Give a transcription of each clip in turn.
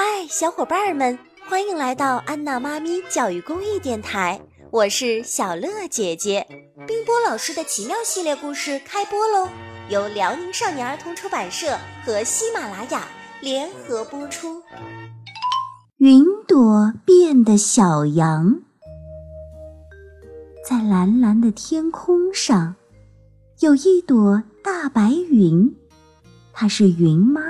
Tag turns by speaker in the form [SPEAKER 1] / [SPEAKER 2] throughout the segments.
[SPEAKER 1] 嗨，小伙伴们，欢迎来到安娜妈咪教育公益电台，我是小乐姐姐。冰波老师的奇妙系列故事开播喽，由辽宁少年儿童出版社和喜马拉雅联合播出。
[SPEAKER 2] 云朵变的小羊，在蓝蓝的天空上，有一朵大白云，它是云妈妈。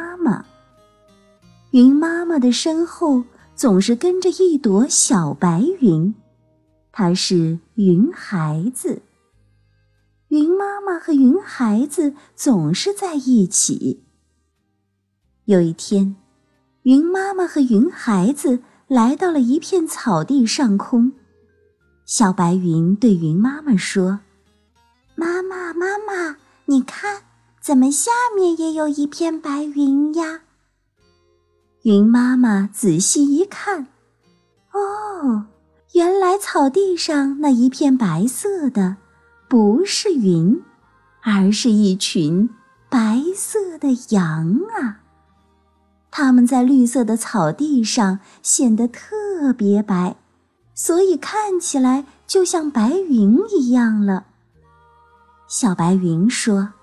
[SPEAKER 2] 云妈妈的身后总是跟着一朵小白云，它是云孩子。云妈妈和云孩子总是在一起。有一天，云妈妈和云孩子来到了一片草地上空。小白云对云妈妈说：“
[SPEAKER 3] 妈妈，妈妈，你看，怎么下面也有一片白云呀？”
[SPEAKER 2] 云妈妈仔细一看，哦，原来草地上那一片白色的不是云，而是一群白色的羊啊！它们在绿色的草地上显得特别白，所以看起来就像白云一样了。小白云说：“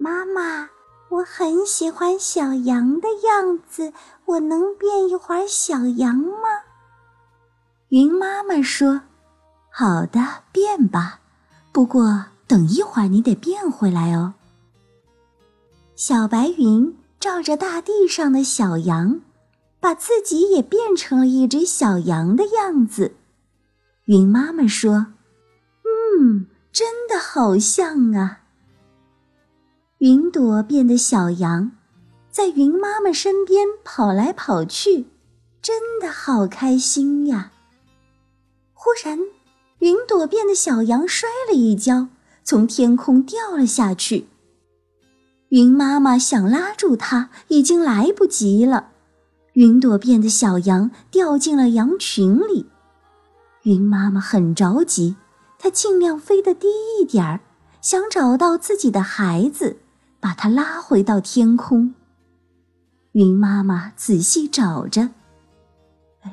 [SPEAKER 3] 妈妈。”我很喜欢小羊的样子，我能变一会儿小羊吗？
[SPEAKER 2] 云妈妈说：“好的，变吧。不过等一会儿你得变回来哦。”小白云照着大地上的小羊，把自己也变成了一只小羊的样子。云妈妈说：“嗯，真的好像啊。”云朵变的小羊，在云妈妈身边跑来跑去，真的好开心呀！忽然，云朵变的小羊摔了一跤，从天空掉了下去。云妈妈想拉住它，已经来不及了。云朵变的小羊掉进了羊群里，云妈妈很着急，她尽量飞得低一点儿，想找到自己的孩子。把它拉回到天空。云妈妈仔细找着，哎，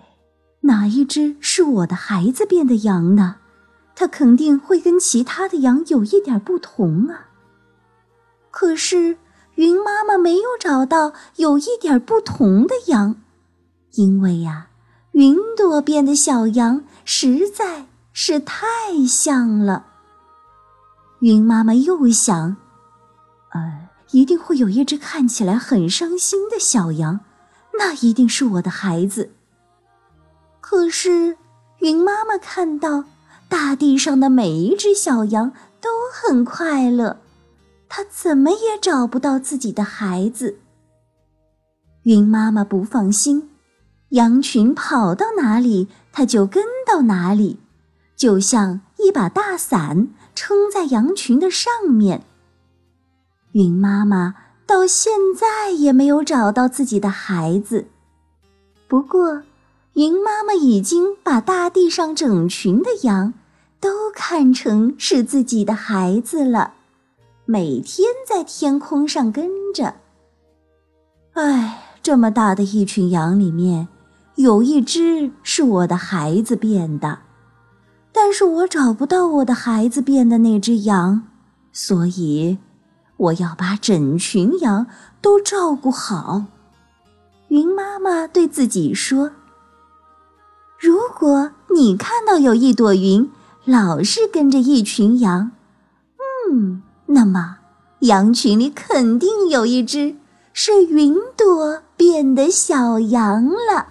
[SPEAKER 2] 哪一只是我的孩子变的羊呢？它肯定会跟其他的羊有一点不同啊。可是云妈妈没有找到有一点不同的羊，因为呀，云朵变的小羊实在是太像了。云妈妈又想。呃，一定会有一只看起来很伤心的小羊，那一定是我的孩子。可是，云妈妈看到大地上的每一只小羊都很快乐，她怎么也找不到自己的孩子。云妈妈不放心，羊群跑到哪里，它就跟到哪里，就像一把大伞撑在羊群的上面。云妈妈到现在也没有找到自己的孩子，不过，云妈妈已经把大地上整群的羊都看成是自己的孩子了，每天在天空上跟着。哎，这么大的一群羊里面，有一只是我的孩子变的，但是我找不到我的孩子变的那只羊，所以。我要把整群羊都照顾好。云妈妈对自己说：“如果你看到有一朵云老是跟着一群羊，嗯，那么羊群里肯定有一只是云朵变的小羊了。”